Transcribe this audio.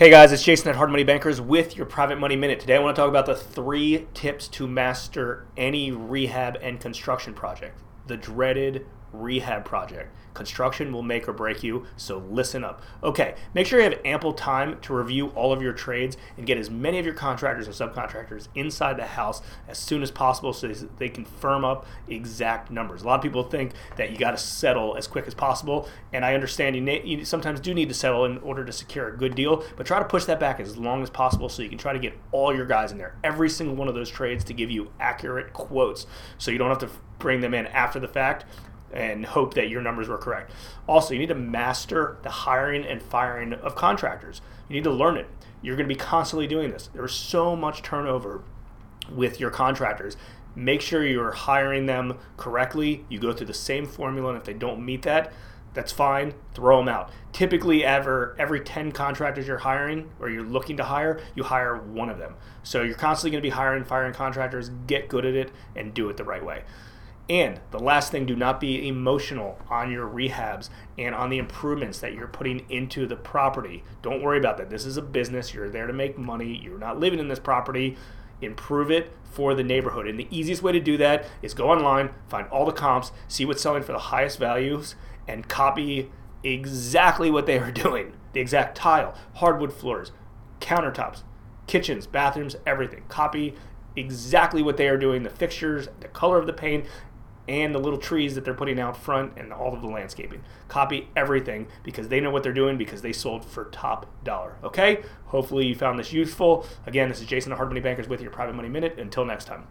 Hey guys, it's Jason at Hard Money Bankers with your Private Money Minute. Today I want to talk about the three tips to master any rehab and construction project. The dreaded rehab project. Construction will make or break you, so listen up. Okay, make sure you have ample time to review all of your trades and get as many of your contractors and subcontractors inside the house as soon as possible so they can firm up exact numbers. A lot of people think that you got to settle as quick as possible, and I understand you, you sometimes do need to settle in order to secure a good deal, but try to push that back as long as possible so you can try to get all your guys in there, every single one of those trades to give you accurate quotes so you don't have to bring them in after the fact and hope that your numbers were correct. Also, you need to master the hiring and firing of contractors. You need to learn it. You're going to be constantly doing this. There's so much turnover with your contractors. Make sure you're hiring them correctly. You go through the same formula, and if they don't meet that, that's fine. Throw them out. Typically, ever every 10 contractors you're hiring or you're looking to hire, you hire one of them. So you're constantly going to be hiring, firing contractors. Get good at it and do it the right way. And the last thing, do not be emotional on your rehabs and on the improvements that you're putting into the property. Don't worry about that. This is a business. You're there to make money. You're not living in this property. Improve it for the neighborhood. And the easiest way to do that is go online, find all the comps, see what's selling for the highest values, and copy exactly what they are doing. The exact tile, hardwood floors, countertops, kitchens, bathrooms, everything. Copy exactly what they are doing, the fixtures, the color of the paint, and the little trees that they're putting out front and all of the landscaping. Copy everything because they know what they're doing because they sold for top dollar. Okay? Hopefully you found this useful. Again, this is Jason at Hard Money Bankers with your Private Money Minute. Until next time.